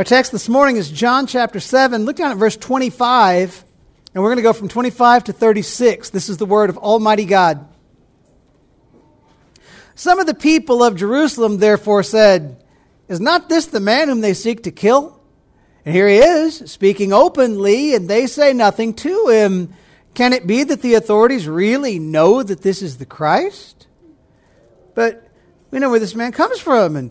Our text this morning is John chapter 7. Look down at verse 25, and we're going to go from 25 to 36. This is the word of Almighty God. Some of the people of Jerusalem therefore said, Is not this the man whom they seek to kill? And here he is, speaking openly, and they say nothing to him. Can it be that the authorities really know that this is the Christ? But we know where this man comes from, and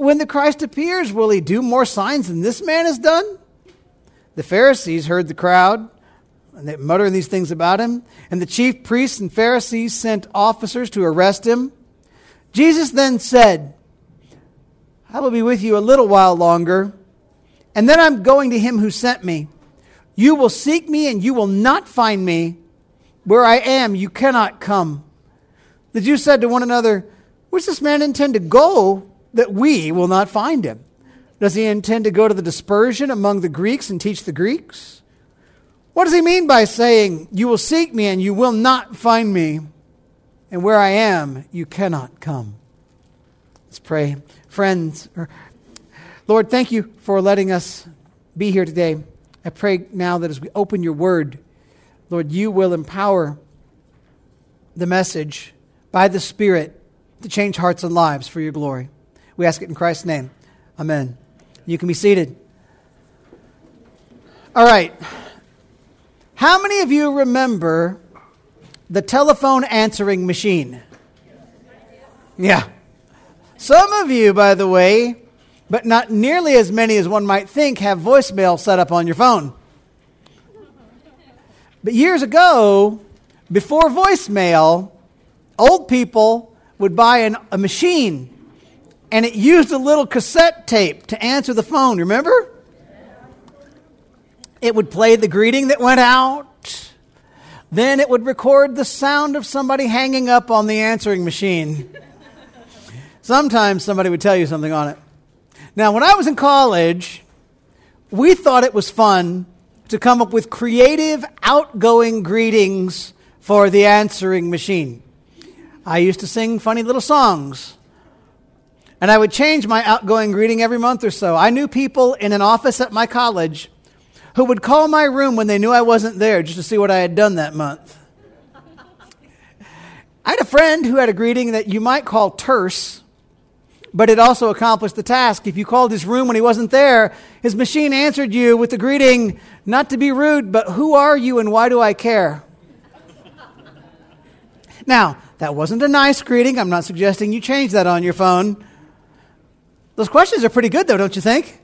When the Christ appears, will he do more signs than this man has done? The Pharisees heard the crowd, and they muttering these things about him. And the chief priests and Pharisees sent officers to arrest him. Jesus then said, I will be with you a little while longer, and then I'm going to him who sent me. You will seek me, and you will not find me. Where I am, you cannot come. The Jews said to one another, Where does this man intend to go that we will not find him? Does he intend to go to the dispersion among the Greeks and teach the Greeks? What does he mean by saying, You will seek me and you will not find me? and where I am, you cannot come. Let's pray. Friends, Lord, thank you for letting us be here today. I pray now that as we open your word, Lord, you will empower the message by the Spirit to change hearts and lives for your glory. We ask it in Christ's name. Amen. You can be seated. All right. How many of you remember the telephone answering machine. Yeah. Some of you, by the way, but not nearly as many as one might think, have voicemail set up on your phone. But years ago, before voicemail, old people would buy an, a machine and it used a little cassette tape to answer the phone. Remember? It would play the greeting that went out then it would record the sound of somebody hanging up on the answering machine. Sometimes somebody would tell you something on it. Now, when I was in college, we thought it was fun to come up with creative, outgoing greetings for the answering machine. I used to sing funny little songs. And I would change my outgoing greeting every month or so. I knew people in an office at my college who would call my room when they knew I wasn't there just to see what I had done that month. I had a friend who had a greeting that you might call terse, but it also accomplished the task. If you called his room when he wasn't there, his machine answered you with the greeting, not to be rude, but who are you and why do I care? now, that wasn't a nice greeting. I'm not suggesting you change that on your phone. Those questions are pretty good, though, don't you think?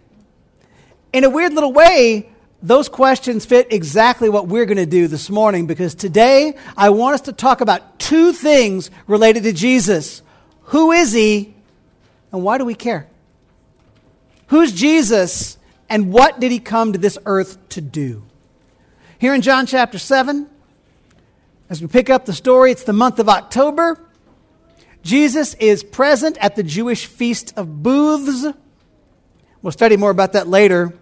In a weird little way, those questions fit exactly what we're going to do this morning because today I want us to talk about two things related to Jesus. Who is he and why do we care? Who's Jesus and what did he come to this earth to do? Here in John chapter 7, as we pick up the story, it's the month of October. Jesus is present at the Jewish Feast of Booths. We'll study more about that later.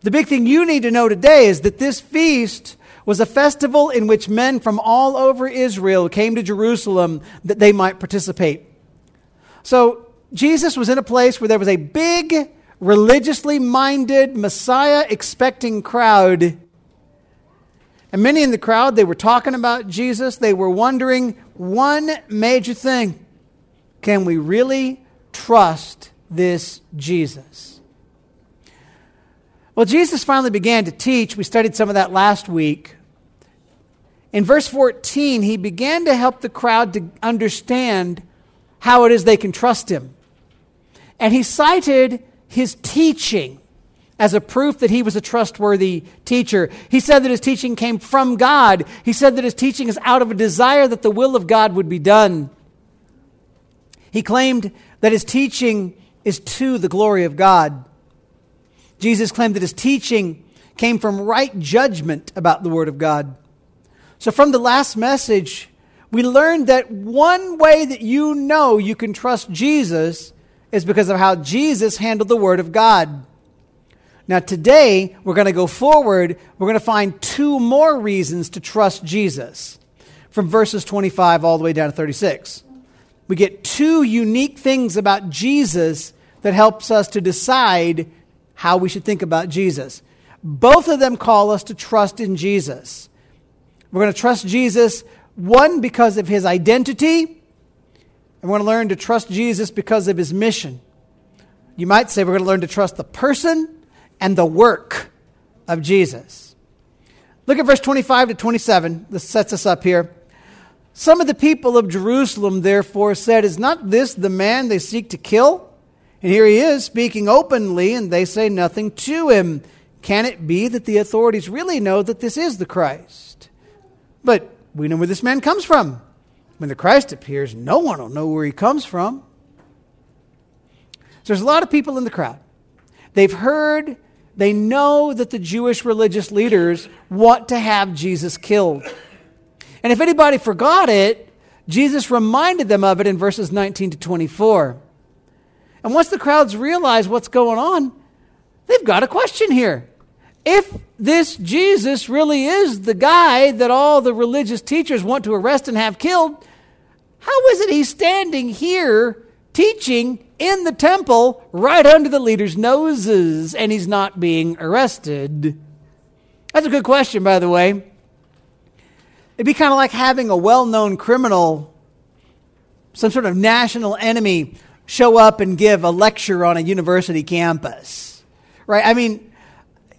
The big thing you need to know today is that this feast was a festival in which men from all over Israel came to Jerusalem that they might participate. So Jesus was in a place where there was a big, religiously minded, Messiah expecting crowd. And many in the crowd, they were talking about Jesus. They were wondering one major thing can we really trust this Jesus? Well, Jesus finally began to teach. We studied some of that last week. In verse 14, he began to help the crowd to understand how it is they can trust him. And he cited his teaching as a proof that he was a trustworthy teacher. He said that his teaching came from God. He said that his teaching is out of a desire that the will of God would be done. He claimed that his teaching is to the glory of God. Jesus claimed that his teaching came from right judgment about the Word of God. So, from the last message, we learned that one way that you know you can trust Jesus is because of how Jesus handled the Word of God. Now, today, we're going to go forward. We're going to find two more reasons to trust Jesus from verses 25 all the way down to 36. We get two unique things about Jesus that helps us to decide how we should think about Jesus. Both of them call us to trust in Jesus. We're going to trust Jesus, one, because of his identity, and we're going to learn to trust Jesus because of his mission. You might say we're going to learn to trust the person and the work of Jesus. Look at verse 25 to 27. This sets us up here. Some of the people of Jerusalem therefore said, Is not this the man they seek to kill? And here he is speaking openly, and they say nothing to him. Can it be that the authorities really know that this is the Christ? But we know where this man comes from. When the Christ appears, no one will know where he comes from. So there's a lot of people in the crowd. They've heard they know that the Jewish religious leaders want to have Jesus killed. And if anybody forgot it, Jesus reminded them of it in verses 19 to 24. And once the crowds realize what's going on, they've got a question here. If this Jesus really is the guy that all the religious teachers want to arrest and have killed, how is it he's standing here teaching in the temple right under the leaders' noses and he's not being arrested? That's a good question, by the way. It'd be kind of like having a well known criminal, some sort of national enemy, show up and give a lecture on a university campus. Right? I mean,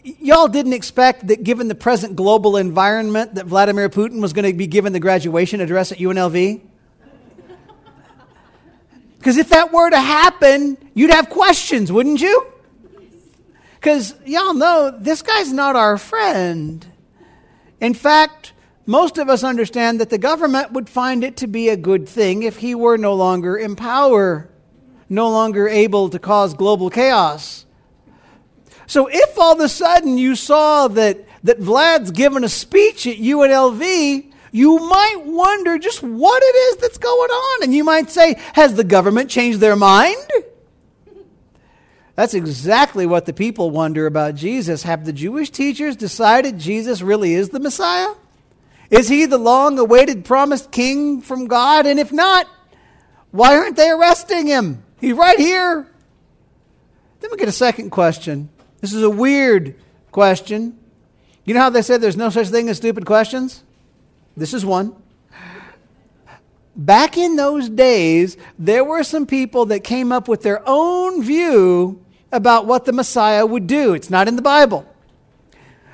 y'all didn't expect that given the present global environment that Vladimir Putin was going to be given the graduation address at UNLV? Because if that were to happen, you'd have questions, wouldn't you? Because y'all know this guy's not our friend. In fact, most of us understand that the government would find it to be a good thing if he were no longer in power, no longer able to cause global chaos. So if all of a sudden you saw that, that Vlad's given a speech at UNLV you might wonder just what it is that's going on. And you might say, Has the government changed their mind? That's exactly what the people wonder about Jesus. Have the Jewish teachers decided Jesus really is the Messiah? Is he the long awaited promised king from God? And if not, why aren't they arresting him? He's right here. Then we get a second question. This is a weird question. You know how they said there's no such thing as stupid questions? This is one. Back in those days, there were some people that came up with their own view about what the Messiah would do. It's not in the Bible.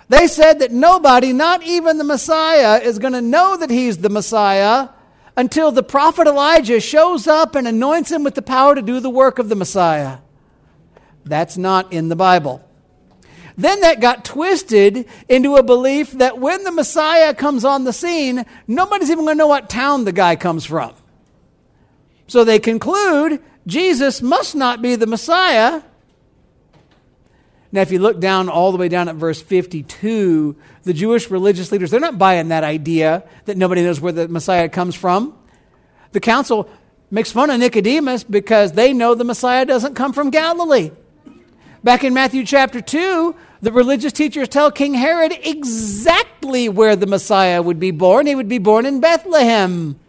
They said that nobody, not even the Messiah, is going to know that he's the Messiah until the prophet Elijah shows up and anoints him with the power to do the work of the Messiah. That's not in the Bible. Then that got twisted into a belief that when the Messiah comes on the scene, nobody's even going to know what town the guy comes from. So they conclude Jesus must not be the Messiah. Now, if you look down all the way down at verse 52, the Jewish religious leaders, they're not buying that idea that nobody knows where the Messiah comes from. The council makes fun of Nicodemus because they know the Messiah doesn't come from Galilee. Back in Matthew chapter 2, the religious teachers tell King Herod exactly where the Messiah would be born. He would be born in Bethlehem.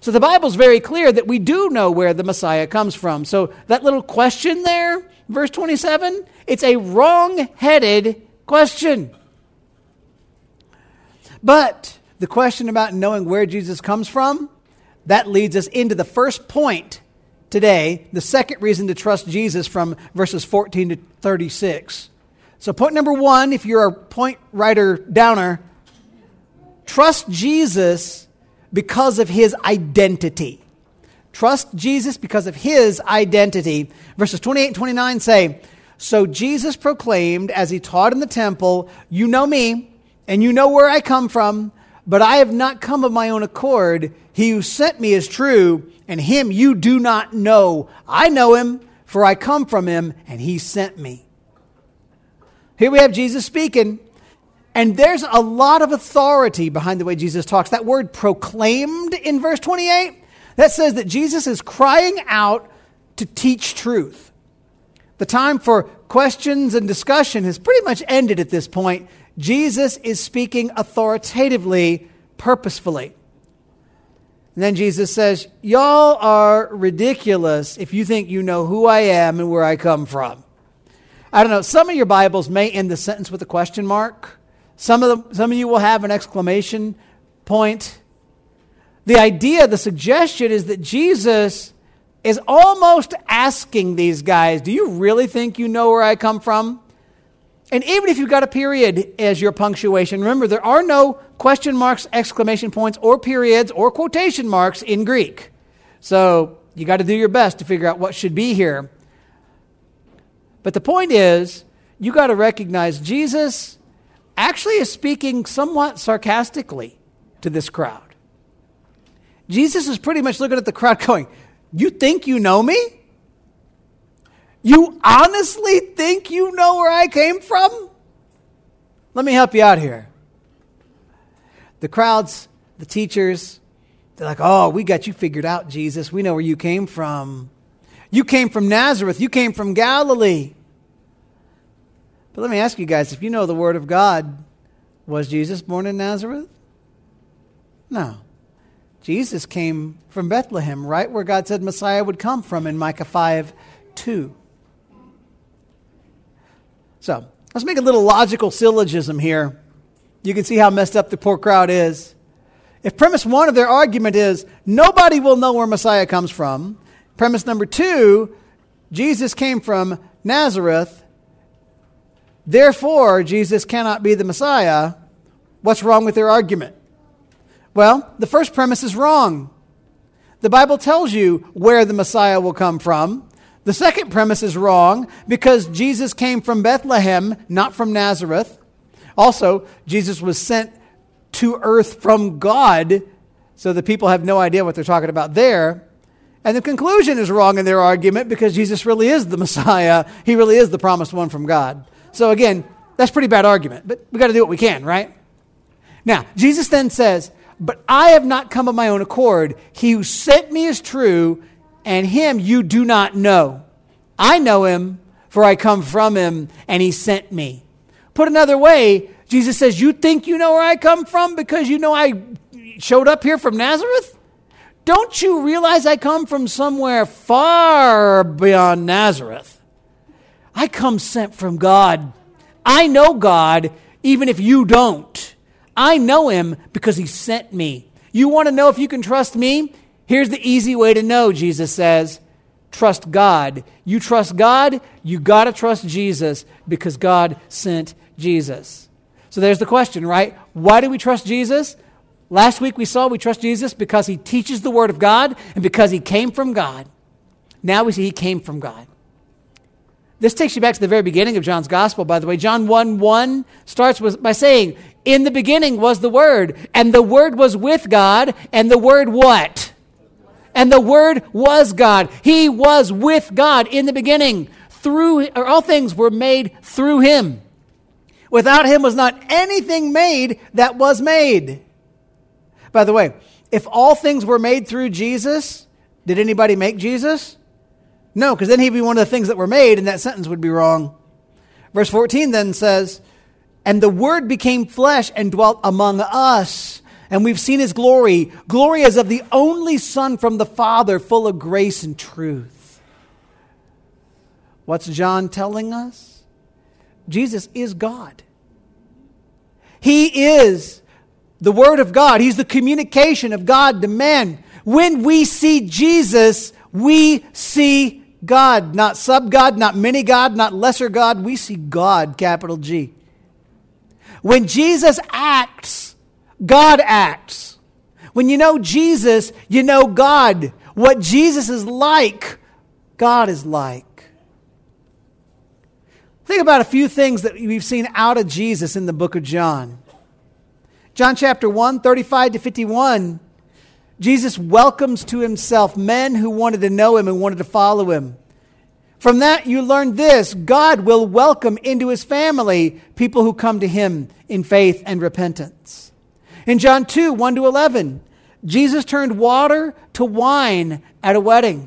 So the Bible's very clear that we do know where the Messiah comes from. So that little question there, verse 27, it's a wrong headed question. But the question about knowing where Jesus comes from, that leads us into the first point today, the second reason to trust Jesus from verses 14 to 36. So, point number one, if you're a point writer downer, trust Jesus because of his identity. Trust Jesus because of his identity. Verses 28 and 29 say, So Jesus proclaimed as he taught in the temple, You know me, and you know where I come from, but I have not come of my own accord. He who sent me is true and him you do not know. I know him, for I come from him, and he sent me. Here we have Jesus speaking, and there's a lot of authority behind the way Jesus talks. That word proclaimed in verse 28, that says that Jesus is crying out to teach truth. The time for questions and discussion has pretty much ended at this point. Jesus is speaking authoritatively, purposefully. And then Jesus says, Y'all are ridiculous if you think you know who I am and where I come from. I don't know, some of your Bibles may end the sentence with a question mark. Some of, them, some of you will have an exclamation point. The idea, the suggestion is that Jesus is almost asking these guys, Do you really think you know where I come from? And even if you've got a period as your punctuation, remember there are no question marks, exclamation points, or periods or quotation marks in Greek. So you got to do your best to figure out what should be here. But the point is, you got to recognize Jesus actually is speaking somewhat sarcastically to this crowd. Jesus is pretty much looking at the crowd going, You think you know me? You honestly think you know where I came from? Let me help you out here. The crowds, the teachers, they're like, Oh, we got you figured out, Jesus. We know where you came from. You came from Nazareth, you came from Galilee. But let me ask you guys if you know the Word of God, was Jesus born in Nazareth? No. Jesus came from Bethlehem, right where God said Messiah would come from in Micah 5 2. So let's make a little logical syllogism here. You can see how messed up the poor crowd is. If premise one of their argument is nobody will know where Messiah comes from, premise number two, Jesus came from Nazareth, therefore Jesus cannot be the Messiah, what's wrong with their argument? Well, the first premise is wrong. The Bible tells you where the Messiah will come from. The second premise is wrong because Jesus came from Bethlehem, not from Nazareth. Also, Jesus was sent to earth from God, so the people have no idea what they're talking about there. And the conclusion is wrong in their argument because Jesus really is the Messiah. He really is the promised one from God. So, again, that's pretty bad argument, but we got to do what we can, right? Now, Jesus then says, But I have not come of my own accord. He who sent me is true, and him you do not know. I know him, for I come from him, and he sent me. Put another way, Jesus says, You think you know where I come from because you know I showed up here from Nazareth? Don't you realize I come from somewhere far beyond Nazareth? I come sent from God. I know God, even if you don't. I know him because he sent me. You want to know if you can trust me? Here's the easy way to know, Jesus says trust God. You trust God, you got to trust Jesus because God sent Jesus. So there's the question, right? Why do we trust Jesus? Last week we saw we trust Jesus because he teaches the Word of God and because he came from God. Now we see he came from God. This takes you back to the very beginning of John's Gospel, by the way. John 1 1 starts with, by saying, In the beginning was the Word, and the Word was with God, and the Word what? and the Word was God. He was with God in the beginning. Through, or all things were made through Him. Without Him was not anything made that was made. By the way, if all things were made through Jesus, did anybody make Jesus? No, because then he'd be one of the things that were made, and that sentence would be wrong. Verse 14 then says, And the Word became flesh and dwelt among us and we've seen his glory. Glory as of the only Son from the Father, full of grace and truth. What's John telling us? Jesus is God. He is the Word of God, He's the communication of God to men. When we see Jesus, we see God, not sub God, not mini God, not lesser God. We see God, capital G. When Jesus acts, God acts. When you know Jesus, you know God. What Jesus is like, God is like. Think about a few things that we've seen out of Jesus in the book of John. John chapter 1, 35 to 51, Jesus welcomes to himself men who wanted to know him and wanted to follow him. From that, you learn this God will welcome into his family people who come to him in faith and repentance. In John 2 1 to 11, Jesus turned water to wine at a wedding.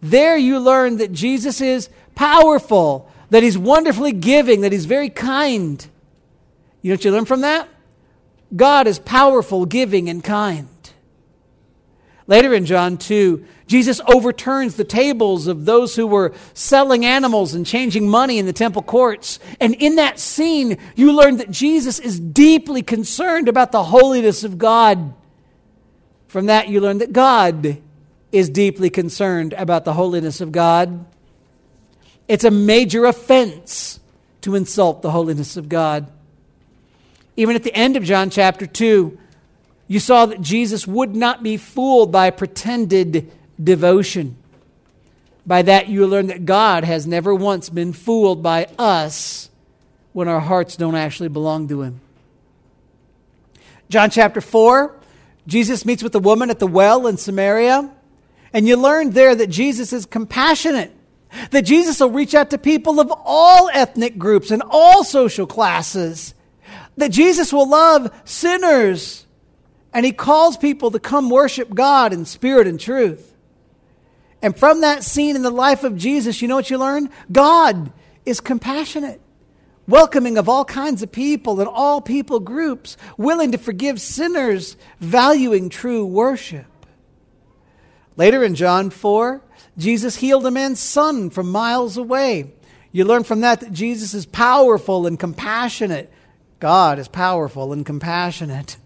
There you learn that Jesus is powerful, that he's wonderfully giving, that he's very kind. You know what you learn from that? God is powerful, giving, and kind. Later in John 2, Jesus overturns the tables of those who were selling animals and changing money in the temple courts. And in that scene, you learn that Jesus is deeply concerned about the holiness of God. From that, you learn that God is deeply concerned about the holiness of God. It's a major offense to insult the holiness of God. Even at the end of John chapter 2, you saw that Jesus would not be fooled by pretended devotion. By that, you learn that God has never once been fooled by us when our hearts don't actually belong to Him. John chapter 4, Jesus meets with a woman at the well in Samaria. And you learn there that Jesus is compassionate, that Jesus will reach out to people of all ethnic groups and all social classes, that Jesus will love sinners, and he calls people to come worship God in spirit and truth. And from that scene in the life of Jesus, you know what you learn? God is compassionate, welcoming of all kinds of people and all people groups, willing to forgive sinners, valuing true worship. Later in John 4, Jesus healed a man's son from miles away. You learn from that that Jesus is powerful and compassionate. God is powerful and compassionate.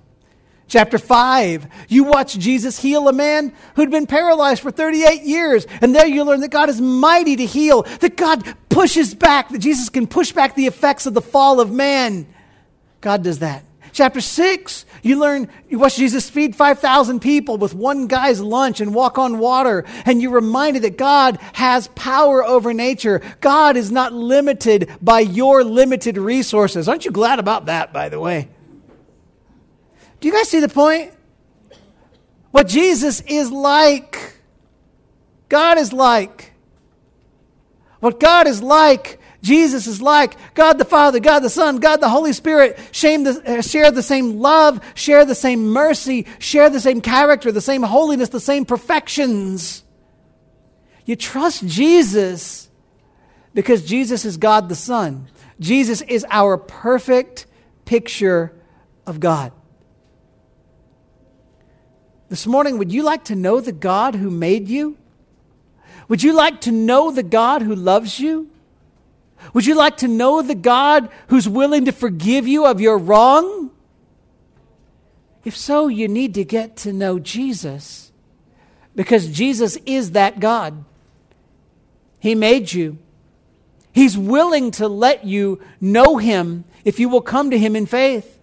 Chapter 5, you watch Jesus heal a man who'd been paralyzed for 38 years. And there you learn that God is mighty to heal, that God pushes back, that Jesus can push back the effects of the fall of man. God does that. Chapter 6, you learn, you watch Jesus feed 5,000 people with one guy's lunch and walk on water, and you're reminded that God has power over nature. God is not limited by your limited resources. Aren't you glad about that, by the way? Do you guys see the point? What Jesus is like, God is like. What God is like Jesus is like God the Father, God the Son, God the Holy Spirit, the, uh, share the same love, share the same mercy, share the same character, the same holiness, the same perfections. You trust Jesus because Jesus is God the Son. Jesus is our perfect picture of God. This morning, would you like to know the God who made you? Would you like to know the God who loves you? Would you like to know the God who's willing to forgive you of your wrong? If so, you need to get to know Jesus because Jesus is that God. He made you. He's willing to let you know Him if you will come to Him in faith.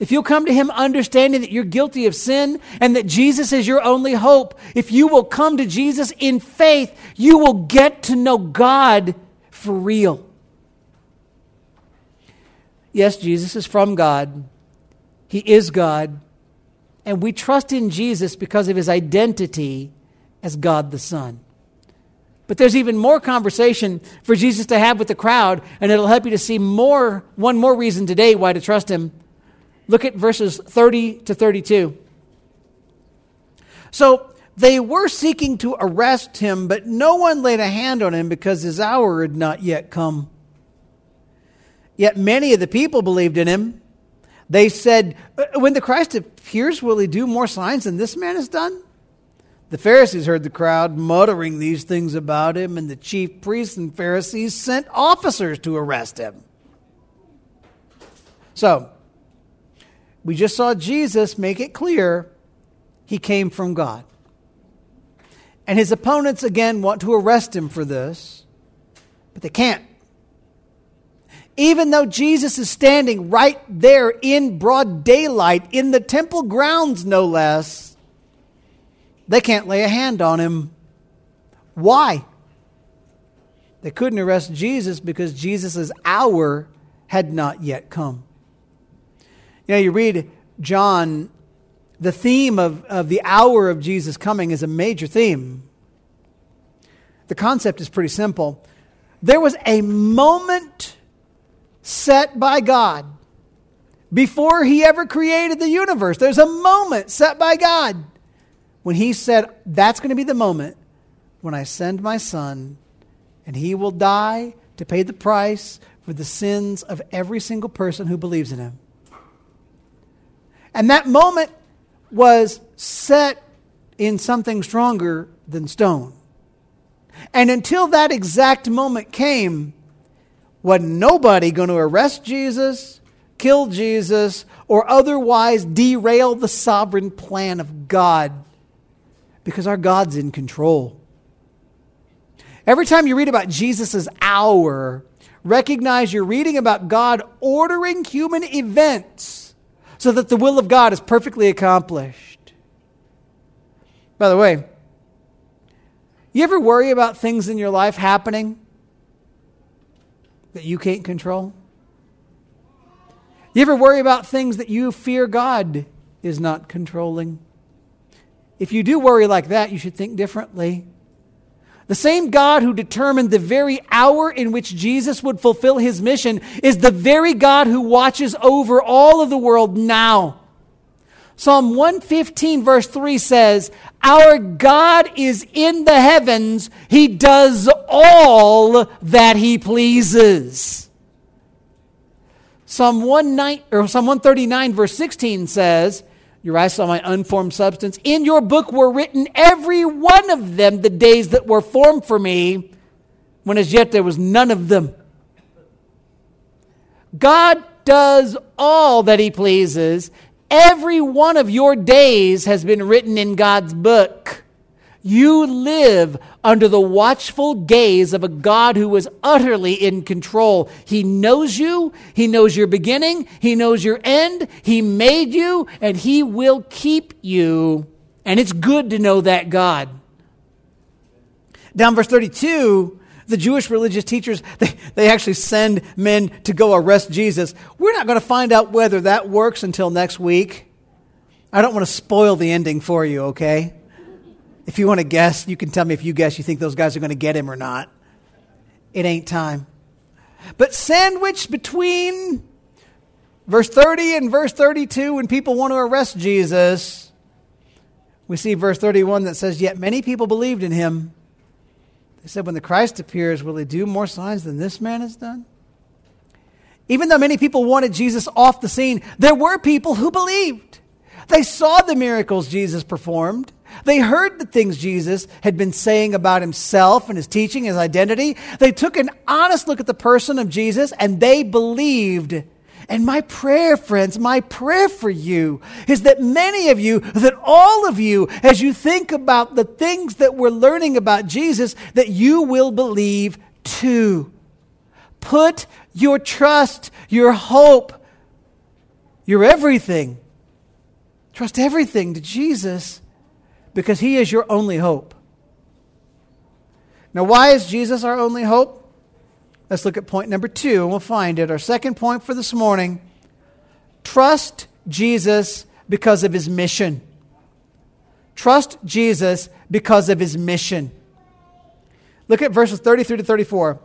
If you'll come to Him understanding that you're guilty of sin and that Jesus is your only hope, if you will come to Jesus in faith, you will get to know God for real. Yes, Jesus is from God, He is God, and we trust in Jesus because of His identity as God the Son. But there's even more conversation for Jesus to have with the crowd, and it'll help you to see more, one more reason today why to trust him. Look at verses 30 to 32. So they were seeking to arrest him, but no one laid a hand on him because his hour had not yet come. Yet many of the people believed in him. They said, uh, When the Christ appears, will he do more signs than this man has done? The Pharisees heard the crowd muttering these things about him, and the chief priests and Pharisees sent officers to arrest him. So, we just saw Jesus make it clear he came from God. And his opponents again want to arrest him for this, but they can't. Even though Jesus is standing right there in broad daylight, in the temple grounds no less, they can't lay a hand on him. Why? They couldn't arrest Jesus because Jesus' hour had not yet come. You know, you read John the theme of, of the hour of Jesus coming is a major theme. The concept is pretty simple. There was a moment set by God before he ever created the universe. There's a moment set by God when he said, That's going to be the moment when I send my son and he will die to pay the price for the sins of every single person who believes in him. And that moment was set in something stronger than stone. And until that exact moment came, was nobody going to arrest Jesus, kill Jesus, or otherwise derail the sovereign plan of God because our God's in control. Every time you read about Jesus' hour, recognize you're reading about God ordering human events so that the will of God is perfectly accomplished. By the way, you ever worry about things in your life happening that you can't control? You ever worry about things that you fear God is not controlling? If you do worry like that, you should think differently. The same God who determined the very hour in which Jesus would fulfill his mission is the very God who watches over all of the world now. Psalm 115, verse 3 says, Our God is in the heavens, He does all that He pleases. Psalm, 19, or Psalm 139, verse 16 says, your eyes saw my unformed substance. In your book were written every one of them the days that were formed for me, when as yet there was none of them. God does all that he pleases. Every one of your days has been written in God's book. You live under the watchful gaze of a God who is utterly in control. He knows you, He knows your beginning, He knows your end, He made you, and He will keep you. And it's good to know that God. Down verse 32, the Jewish religious teachers, they, they actually send men to go arrest Jesus. We're not going to find out whether that works until next week. I don't want to spoil the ending for you, okay? If you want to guess, you can tell me if you guess you think those guys are going to get him or not. It ain't time. But sandwiched between verse 30 and verse 32, when people want to arrest Jesus, we see verse 31 that says, Yet many people believed in him. They said, When the Christ appears, will he do more signs than this man has done? Even though many people wanted Jesus off the scene, there were people who believed. They saw the miracles Jesus performed. They heard the things Jesus had been saying about himself and his teaching, his identity. They took an honest look at the person of Jesus and they believed. And my prayer, friends, my prayer for you is that many of you, that all of you, as you think about the things that we're learning about Jesus, that you will believe too. Put your trust, your hope, your everything, trust everything to Jesus because he is your only hope. Now, why is Jesus our only hope? Let's look at point number two, and we'll find it. Our second point for this morning trust Jesus because of his mission. Trust Jesus because of his mission. Look at verses 33 to 34.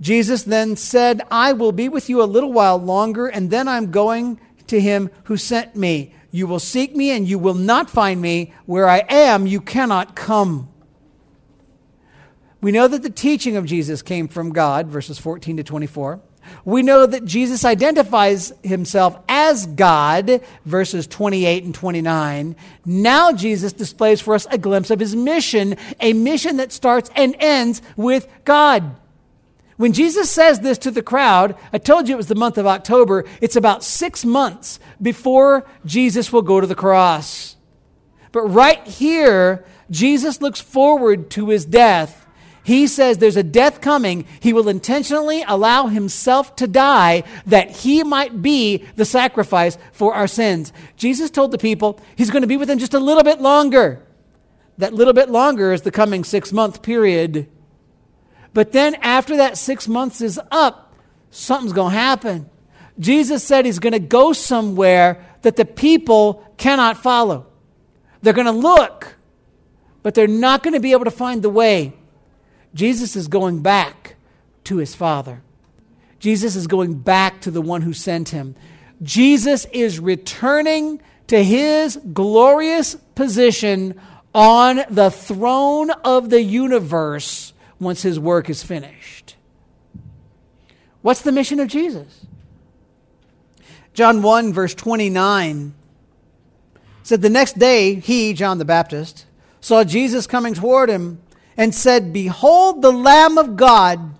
Jesus then said, I will be with you a little while longer, and then I'm going to him who sent me. You will seek me and you will not find me. Where I am, you cannot come. We know that the teaching of Jesus came from God, verses 14 to 24. We know that Jesus identifies himself as God, verses 28 and 29. Now Jesus displays for us a glimpse of his mission, a mission that starts and ends with God. When Jesus says this to the crowd, I told you it was the month of October, it's about six months before Jesus will go to the cross. But right here, Jesus looks forward to his death. He says there's a death coming. He will intentionally allow himself to die that he might be the sacrifice for our sins. Jesus told the people he's going to be with them just a little bit longer. That little bit longer is the coming six month period. But then after that six months is up, something's going to happen. Jesus said he's going to go somewhere that the people cannot follow. They're going to look, but they're not going to be able to find the way. Jesus is going back to his Father. Jesus is going back to the one who sent him. Jesus is returning to his glorious position on the throne of the universe once his work is finished. What's the mission of Jesus? John 1, verse 29 said, The next day, he, John the Baptist, saw Jesus coming toward him and said, Behold the Lamb of God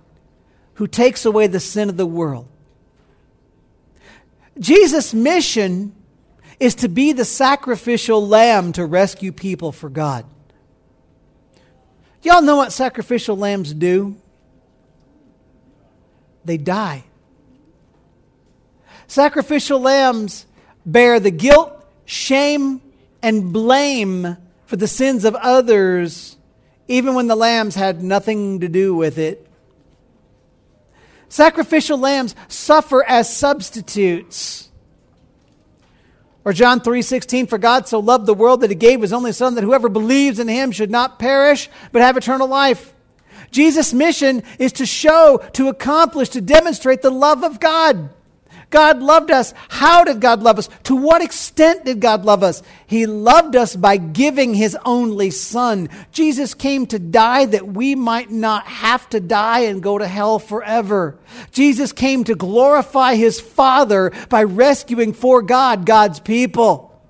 who takes away the sin of the world. Jesus' mission is to be the sacrificial lamb to rescue people for God. Y'all know what sacrificial lambs do? They die. Sacrificial lambs bear the guilt, shame, and blame for the sins of others, even when the lambs had nothing to do with it. Sacrificial lambs suffer as substitutes. Or John 3:16 for God so loved the world that he gave his only son that whoever believes in him should not perish but have eternal life. Jesus' mission is to show, to accomplish, to demonstrate the love of God. God loved us. How did God love us? To what extent did God love us? He loved us by giving His only Son. Jesus came to die that we might not have to die and go to hell forever. Jesus came to glorify His Father by rescuing for God God's people.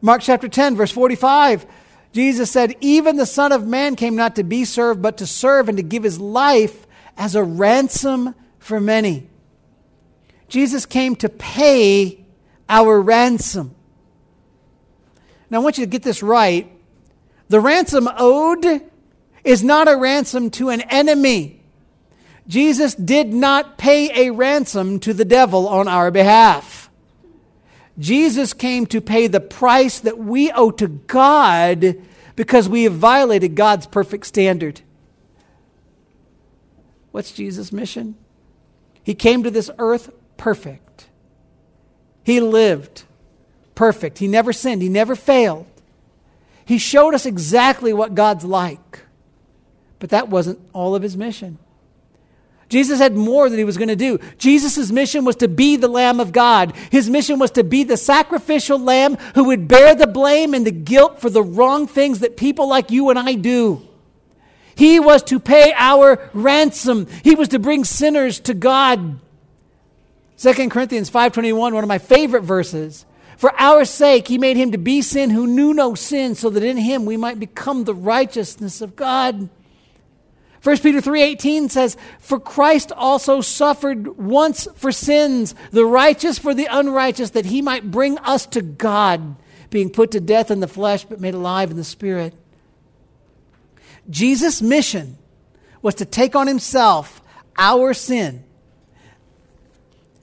Mark chapter 10, verse 45. Jesus said, Even the Son of Man came not to be served, but to serve and to give his life as a ransom for many. Jesus came to pay our ransom. Now, I want you to get this right. The ransom owed is not a ransom to an enemy. Jesus did not pay a ransom to the devil on our behalf. Jesus came to pay the price that we owe to God because we have violated God's perfect standard. What's Jesus' mission? He came to this earth perfect. He lived perfect. He never sinned. He never failed. He showed us exactly what God's like. But that wasn't all of his mission. Jesus had more that he was going to do. Jesus' mission was to be the Lamb of God. His mission was to be the sacrificial lamb who would bear the blame and the guilt for the wrong things that people like you and I do. He was to pay our ransom. He was to bring sinners to God. 2 Corinthians 5:21, one of my favorite verses. For our sake he made him to be sin who knew no sin, so that in him we might become the righteousness of God. 1 Peter 3:18 says, "For Christ also suffered once for sins, the righteous for the unrighteous, that he might bring us to God, being put to death in the flesh but made alive in the spirit." Jesus' mission was to take on himself our sin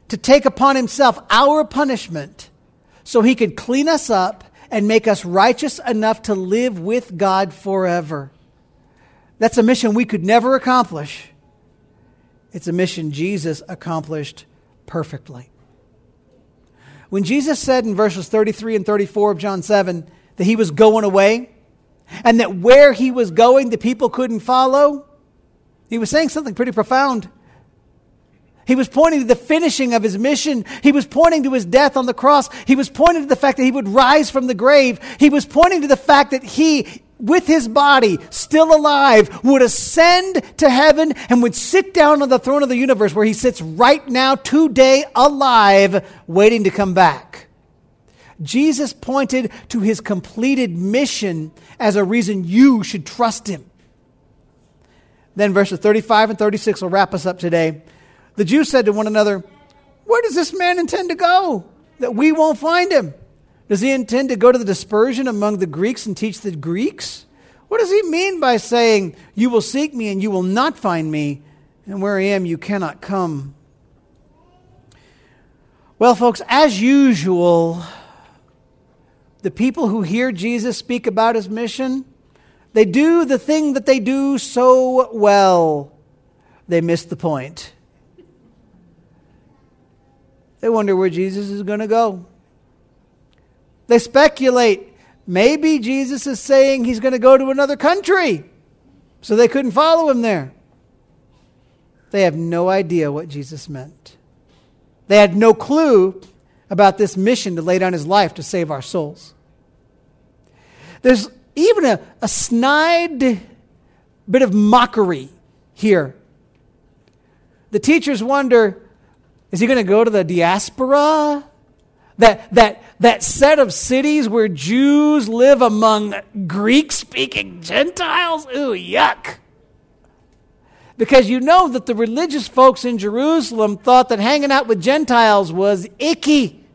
to take upon himself our punishment so he could clean us up and make us righteous enough to live with God forever. That's a mission we could never accomplish. It's a mission Jesus accomplished perfectly. When Jesus said in verses 33 and 34 of John 7 that he was going away and that where he was going the people couldn't follow, he was saying something pretty profound. He was pointing to the finishing of his mission. He was pointing to his death on the cross. He was pointing to the fact that he would rise from the grave. He was pointing to the fact that he, with his body still alive, would ascend to heaven and would sit down on the throne of the universe where he sits right now, today, alive, waiting to come back. Jesus pointed to his completed mission as a reason you should trust him. Then verses 35 and 36 will wrap us up today. The Jews said to one another, Where does this man intend to go that we won't find him? Does he intend to go to the dispersion among the Greeks and teach the Greeks? What does he mean by saying, You will seek me and you will not find me, and where I am you cannot come? Well, folks, as usual, the people who hear Jesus speak about his mission, they do the thing that they do so well. They miss the point. They wonder where Jesus is going to go. They speculate. Maybe Jesus is saying he's going to go to another country. So they couldn't follow him there. They have no idea what Jesus meant. They had no clue about this mission to lay down his life to save our souls. There's even a, a snide bit of mockery here. The teachers wonder is he going to go to the diaspora? That, that, that set of cities where Jews live among Greek speaking Gentiles? Ooh, yuck. Because you know that the religious folks in Jerusalem thought that hanging out with Gentiles was icky.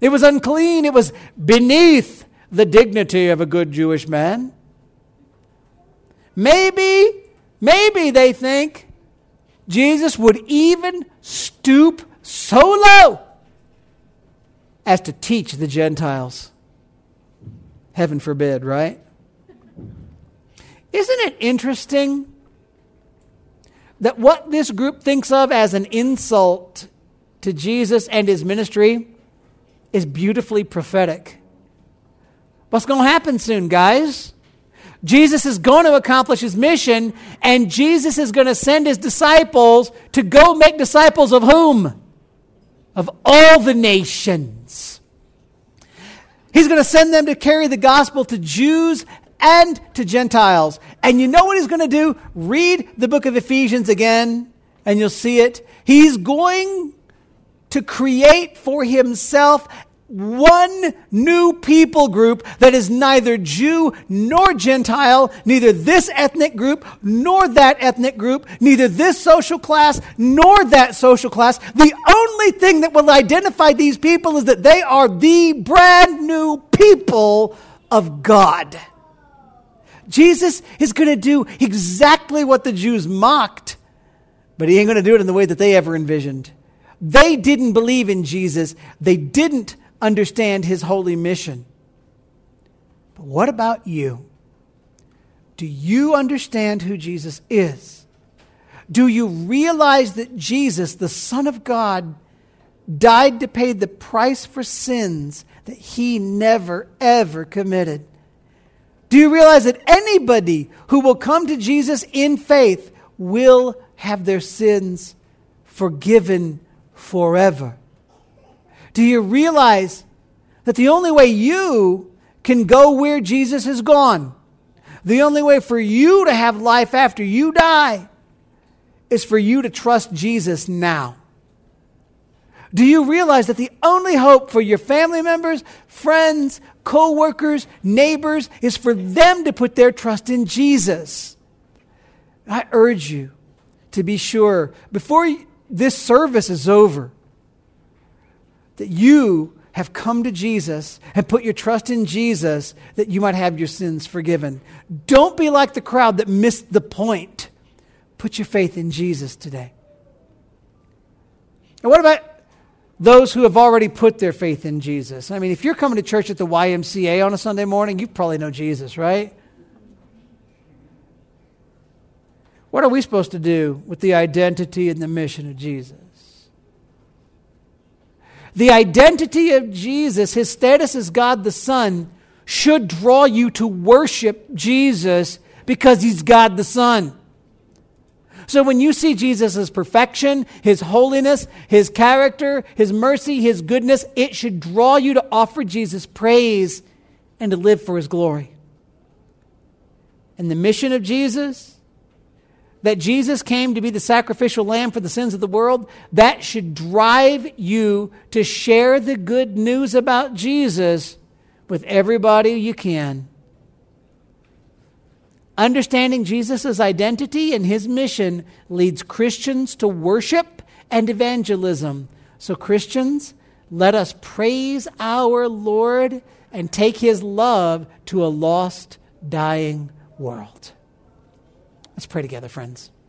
It was unclean. It was beneath the dignity of a good Jewish man. Maybe, maybe they think Jesus would even stoop so low as to teach the Gentiles. Heaven forbid, right? Isn't it interesting that what this group thinks of as an insult to Jesus and his ministry is beautifully prophetic? What's going to happen soon, guys? Jesus is going to accomplish his mission, and Jesus is going to send his disciples to go make disciples of whom? Of all the nations. He's going to send them to carry the gospel to Jews and to Gentiles. And you know what he's going to do? Read the book of Ephesians again, and you'll see it. He's going to create for himself one new people group that is neither Jew nor Gentile, neither this ethnic group nor that ethnic group, neither this social class nor that social class. The only thing that will identify these people is that they are the brand new people of God. Jesus is going to do exactly what the Jews mocked, but he ain't going to do it in the way that they ever envisioned. They didn't believe in Jesus. They didn't understand his holy mission. But what about you? Do you understand who Jesus is? Do you realize that Jesus, the Son of God, died to pay the price for sins that he never, ever committed? Do you realize that anybody who will come to Jesus in faith will have their sins forgiven forever? Do you realize that the only way you can go where Jesus has gone, the only way for you to have life after you die, is for you to trust Jesus now? Do you realize that the only hope for your family members, friends, co workers, neighbors is for them to put their trust in Jesus? I urge you to be sure before this service is over that you have come to Jesus and put your trust in Jesus that you might have your sins forgiven. Don't be like the crowd that missed the point. Put your faith in Jesus today. And what about those who have already put their faith in Jesus? I mean, if you're coming to church at the YMCA on a Sunday morning, you probably know Jesus, right? What are we supposed to do with the identity and the mission of Jesus? The identity of Jesus, his status as God the Son, should draw you to worship Jesus because he's God the Son. So when you see Jesus' perfection, his holiness, his character, his mercy, his goodness, it should draw you to offer Jesus praise and to live for his glory. And the mission of Jesus that Jesus came to be the sacrificial lamb for the sins of the world, that should drive you to share the good news about Jesus with everybody you can. Understanding Jesus' identity and his mission leads Christians to worship and evangelism. So, Christians, let us praise our Lord and take his love to a lost, dying world. Let's pray together, friends.